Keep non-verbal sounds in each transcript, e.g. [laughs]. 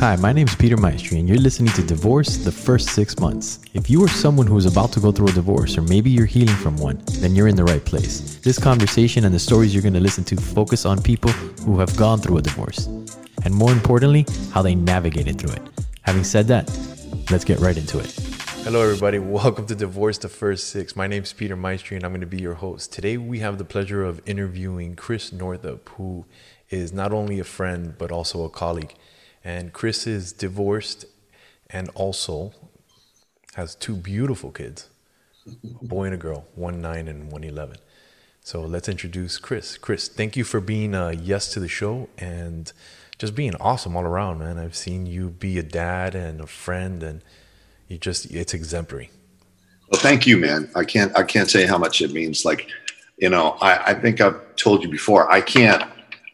Hi, my name is Peter Maestri, and you're listening to Divorce the First Six Months. If you are someone who is about to go through a divorce, or maybe you're healing from one, then you're in the right place. This conversation and the stories you're going to listen to focus on people who have gone through a divorce, and more importantly, how they navigated through it. Having said that, let's get right into it. Hello, everybody. Welcome to Divorce the First Six. My name is Peter Maestri, and I'm going to be your host. Today, we have the pleasure of interviewing Chris Northup, who is not only a friend, but also a colleague. And Chris is divorced and also has two beautiful kids a boy and a girl, one nine and one 11. So let's introduce Chris. Chris, thank you for being a yes to the show and just being awesome all around, man. I've seen you be a dad and a friend, and you just, it's exemplary. Well, thank you, man. I can't, I can't say how much it means. Like, you know, I, I think I've told you before, I can't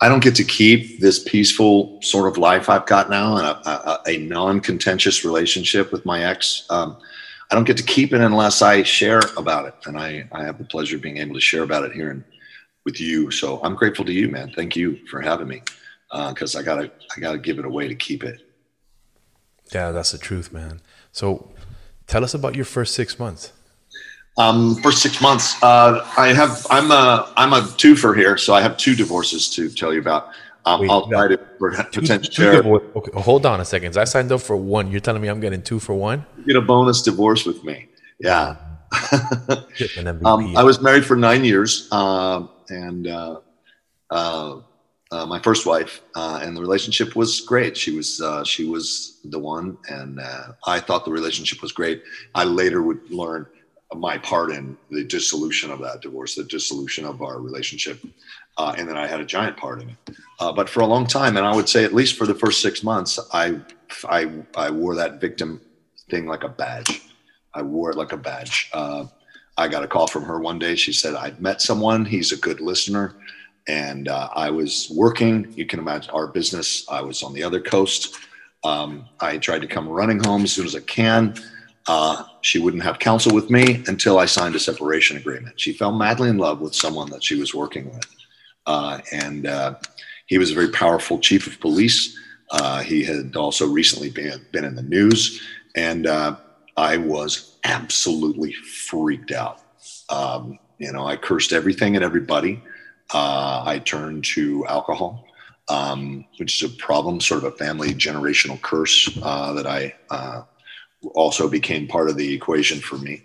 I don't get to keep this peaceful sort of life I've got now and a, a, a non-contentious relationship with my ex. Um, I don't get to keep it unless I share about it, and I, I have the pleasure of being able to share about it here and with you. So I'm grateful to you, man. Thank you for having me, because uh, I gotta I gotta give it away to keep it. Yeah, that's the truth, man. So tell us about your first six months. Um, for six months, uh, I have I'm a I'm a twofer here, so I have two divorces to tell you about. Um, Wait, I'll try to potential share. Okay, hold on a second. I signed up for one. You're telling me I'm getting two for one? You get a bonus divorce with me. Yeah. [laughs] [laughs] um, I was married for nine years, uh, and uh, uh, uh, my first wife, uh, and the relationship was great. She was she was the one, and I thought the relationship was great. I later would learn my part in the dissolution of that divorce, the dissolution of our relationship. Uh, and then I had a giant part in it. Uh, but for a long time, and I would say at least for the first six months, I, I, I wore that victim thing like a badge. I wore it like a badge. Uh, I got a call from her one day. She said, I'd met someone. He's a good listener. And uh, I was working. You can imagine our business. I was on the other coast. Um, I tried to come running home as soon as I can. Uh, she wouldn't have counsel with me until I signed a separation agreement. She fell madly in love with someone that she was working with. Uh, and uh, he was a very powerful chief of police. Uh, he had also recently been, been in the news. And uh, I was absolutely freaked out. Um, you know, I cursed everything and everybody. Uh, I turned to alcohol. Um, which is a problem, sort of a family generational curse that I also became part of the equation for me.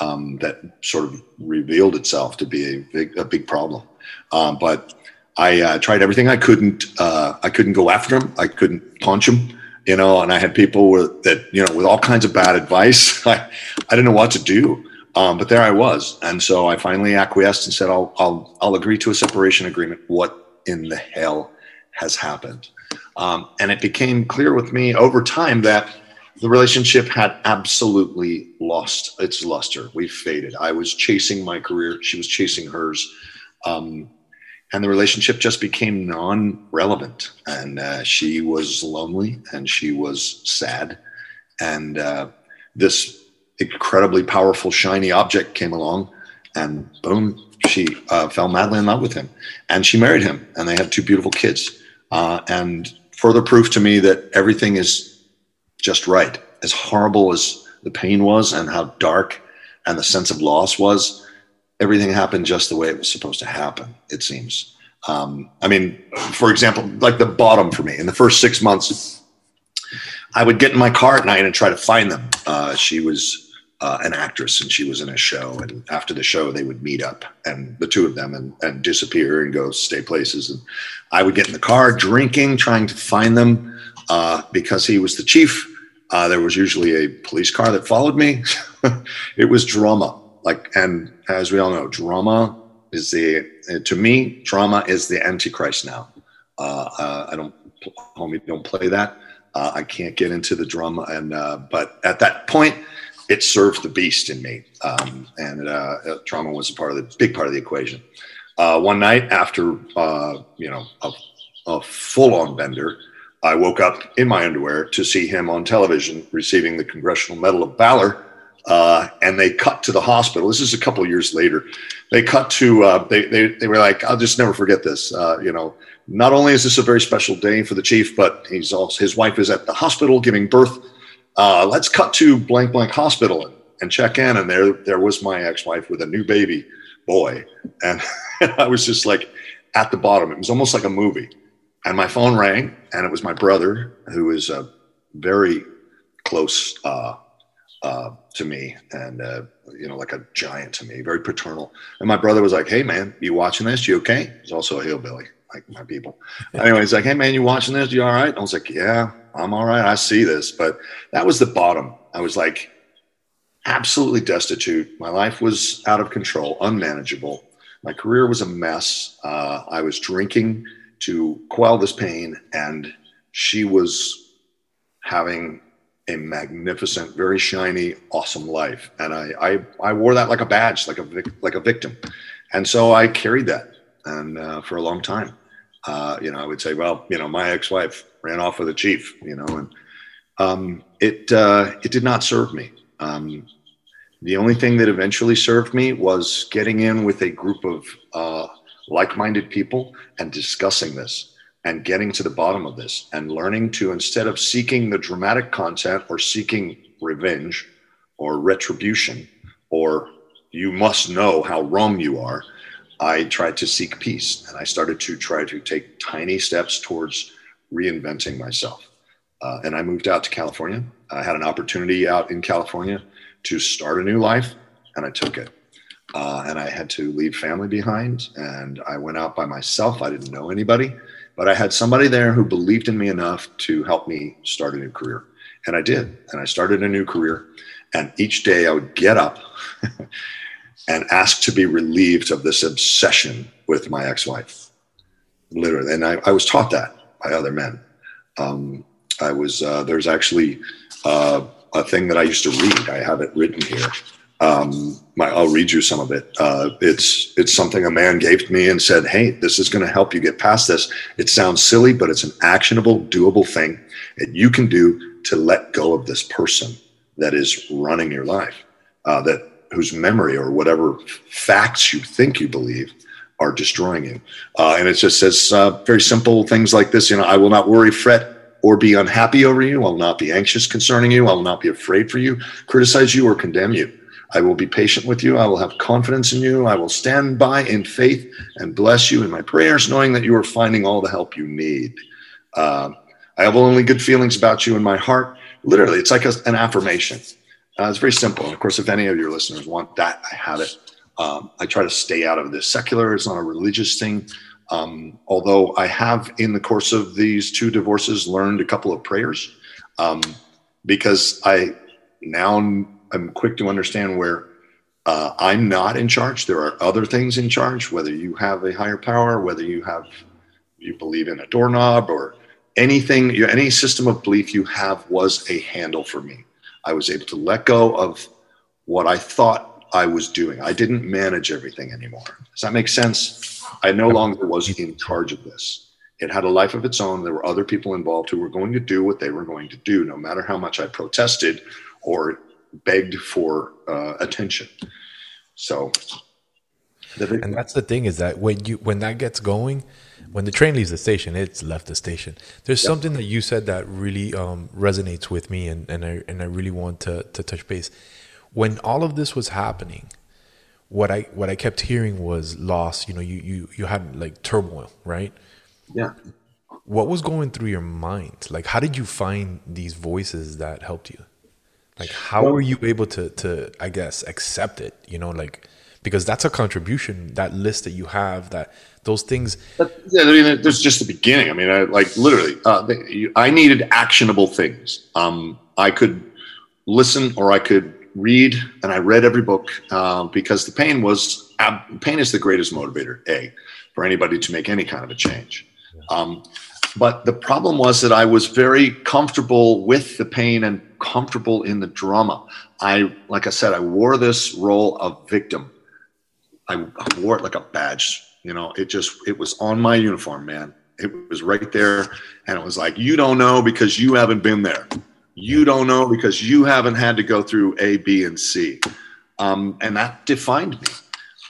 Um, that sort of revealed itself to be a big, a big problem. Um, but I uh, tried everything I couldn't. Uh, I couldn't go after him. I couldn't punch him. You know, and I had people with, that you know with all kinds of bad advice. [laughs] I I didn't know what to do. Um, but there I was, and so I finally acquiesced and said, "I'll I'll I'll agree to a separation agreement." What in the hell has happened? Um, and it became clear with me over time that the relationship had absolutely lost its luster. We faded. I was chasing my career. She was chasing hers. Um, and the relationship just became non-relevant and uh, she was lonely and she was sad and uh, this incredibly powerful shiny object came along and boom she uh, fell madly in love with him and she married him and they had two beautiful kids uh, and further proof to me that everything is just right. As horrible as the pain was and how dark and the sense of loss was, everything happened just the way it was supposed to happen, it seems. Um, I mean, for example, like the bottom for me in the first six months, I would get in my car at night and try to find them. Uh, she was uh, an actress and she was in a show. And after the show, they would meet up and the two of them and, and disappear and go stay places. And I would get in the car drinking, trying to find them uh, because he was the chief. Uh, there was usually a police car that followed me. [laughs] it was drama, like, and as we all know, drama is the to me, drama is the antichrist now. Uh, uh, I don't, homie, don't play that. Uh, I can't get into the drama, and uh, but at that point, it served the beast in me, um, and drama was a part of the big part of the equation. one night after, you know, a, a full-on bender, I woke up in my underwear to see him on television receiving the Congressional Medal of Valor Uh, and they cut to the hospital. This is a couple years later. They cut to uh, they, they they were like, I'll just never forget this. Uh, you know, not only is this a very special day for the chief, but he's also his wife is at the hospital giving birth. Uh, let's cut to blank blank hospital and, and check in, and there there was my ex wife with a new baby boy, and [laughs] I was just like at the bottom. It was almost like a movie. And my phone rang, and it was my brother, who is a very close uh, uh, to me and uh, you know like a giant to me very paternal. And my brother was like hey man you watching this? You okay? He's also a hillbilly like my people. [laughs] Anyway he's like hey man you watching this? You all right? I was like yeah i'm all right. I see this. But that was the bottom. I was like absolutely destitute. My life was out of control unmanageable. My career was a mess. Uh, i was drinking to quell this pain and she was having a magnificent, very shiny, awesome life. And I, I, I wore that like a badge, like a, like a victim. And so I carried that and uh, for a long time. Uh, you know, I would say, well, you know, my ex-wife ran off with a chief, you know, and um, it, uh, it did not serve me. Um, the only thing that eventually served me was getting in with a group of uh, like-minded people and discussing this and getting to the bottom of this and learning to instead of seeking the dramatic content or seeking revenge or retribution or you must know how wrong you are i tried to seek peace. And i started to try to take tiny steps towards reinventing myself. Uh, and i moved out to california. I had an opportunity out in california to start a new life and i took it uh, and i had to leave family behind and i went out by myself i didn't know anybody but I had somebody there who believed in me enough to help me start a new career. And I did. And I started a new career. And each day I would get up [laughs] and ask to be relieved of this obsession with my ex wife. Literally. And I, I, was taught that by other men. Um, I was, uh, there's actually uh, a thing that I used to read. I have it written here. Um, my, I'll read you some of it. Uh, it's it's something a man gave to me and said, "Hey, this is going to help you get past this." It sounds silly, but it's an actionable, doable thing that you can do to let go of this person that is running your life, uh, that whose memory or whatever facts you think you believe are destroying you. Uh, and it just says uh, very simple things like this. You know, I will not worry, fret, or be unhappy over you. I will not be anxious concerning you. I will not be afraid for you, criticize you, or condemn you. I will be patient with you. I will have confidence in you. I will stand by in faith and bless you in my prayers, knowing that you are finding all the help you need. Uh, I have only good feelings about you in my heart. Literally, it's like a, an affirmation. Uh, it's very simple. And of course, if any of your listeners want that, I have it. Um, I try to stay out of this secular. It's not a religious thing. Um, although I have, in the course of these two divorces, learned a couple of prayers um, because I now I'm quick to understand where uh, I'm not in charge. There are other things in charge. Whether you have a higher power, whether you have you believe in a doorknob or anything, any system of belief you have was a handle for me. I was able to let go of what I thought I was doing. I didn't manage everything anymore. Does that make sense? I no longer was in charge of this. It had a life of its own. There were other people involved who were going to do what they were going to do, no matter how much I protested or begged for uh, attention. So, and that's the thing is that when you when that gets going, when the train leaves the station, it's left the station. There's yep. something that you said that really um, resonates with me, and, and I and I really want to to touch base. When all of this was happening, what I what I kept hearing was loss. You know, you you you had like turmoil, right? Yeah. What was going through your mind? Like, how did you find these voices that helped you? Like, how well, were you able to, to, I guess, accept it? You know, like, because that's a contribution, that list that you have, that those things. yeah, I mean, there's just the beginning. I mean, I, like literally, uh, I needed actionable things. Um, I could listen or I could read, and I read every book uh, because the pain was pain is the greatest motivator. A for anybody to make any kind of a change. Um, but the problem was that I was very comfortable with the pain and comfortable in the drama. I, like I said, I wore this role of victim. I, I wore it like a badge. You know, it just, it was on my uniform, man. It was right there. And it was like, you don't know because you haven't been there. You don't know because you haven't had to go through A, B, and C. Um, and that defined me.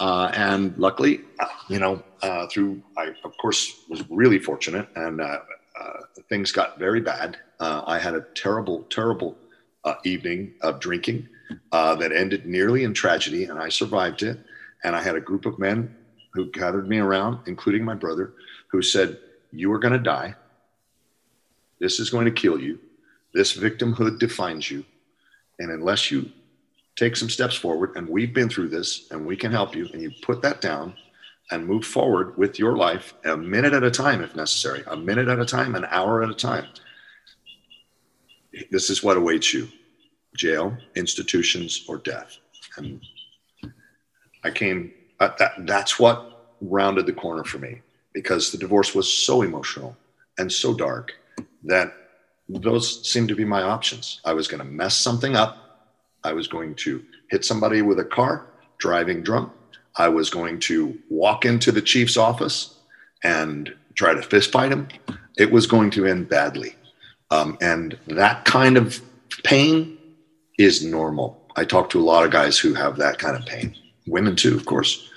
Uh, and luckily, uh, you know, uh, through, I, of course, was really fortunate and uh, uh, things got very bad. Uh, I had a terrible, terrible evening of drinking that ended nearly in tragedy, and I survived it. And I had a group of men who gathered me around, including my brother, who said, You are going to die. This is going to kill you. This victimhood defines you. And unless you take some steps forward, and we've been through this and we can help you, and you put that down and move forward with your life a minute at a time, if necessary, a minute at a time, an hour at a time. This is what awaits you jail, institutions, or death. And I came, uh, that, that's what rounded the corner for me because the divorce was so emotional and so dark that those seemed to be my options. I was going to mess something up. I was going to hit somebody with a car, driving drunk. I was going to walk into the chief's office and try to fist fight him. It was going to end badly. Um, and that kind of pain is normal. I talk to a lot of guys who have that kind of pain, women too, of course.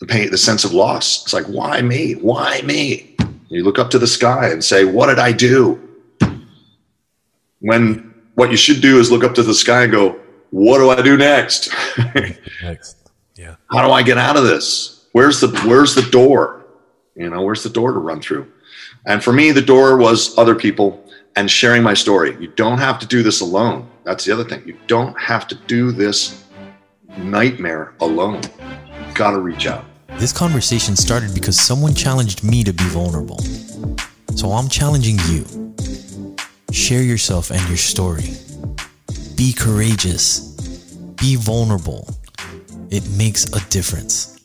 The pain, the sense of loss. It's like, why me? Why me? You look up to the sky and say, what did I do? when what you should do is look up to the sky and go, what do I do next? [laughs] next. Yeah. How do I get out of this? Where's the where's the door? You know, where's the door to run through? And for me, the door was other people and sharing my story. You don't have to do this alone. That's the other thing. You don't have to do this nightmare alone. You've got to reach out. This conversation started because someone challenged me to be vulnerable. So I'm challenging you Share yourself and your story. Be courageous. Be vulnerable. It makes a difference.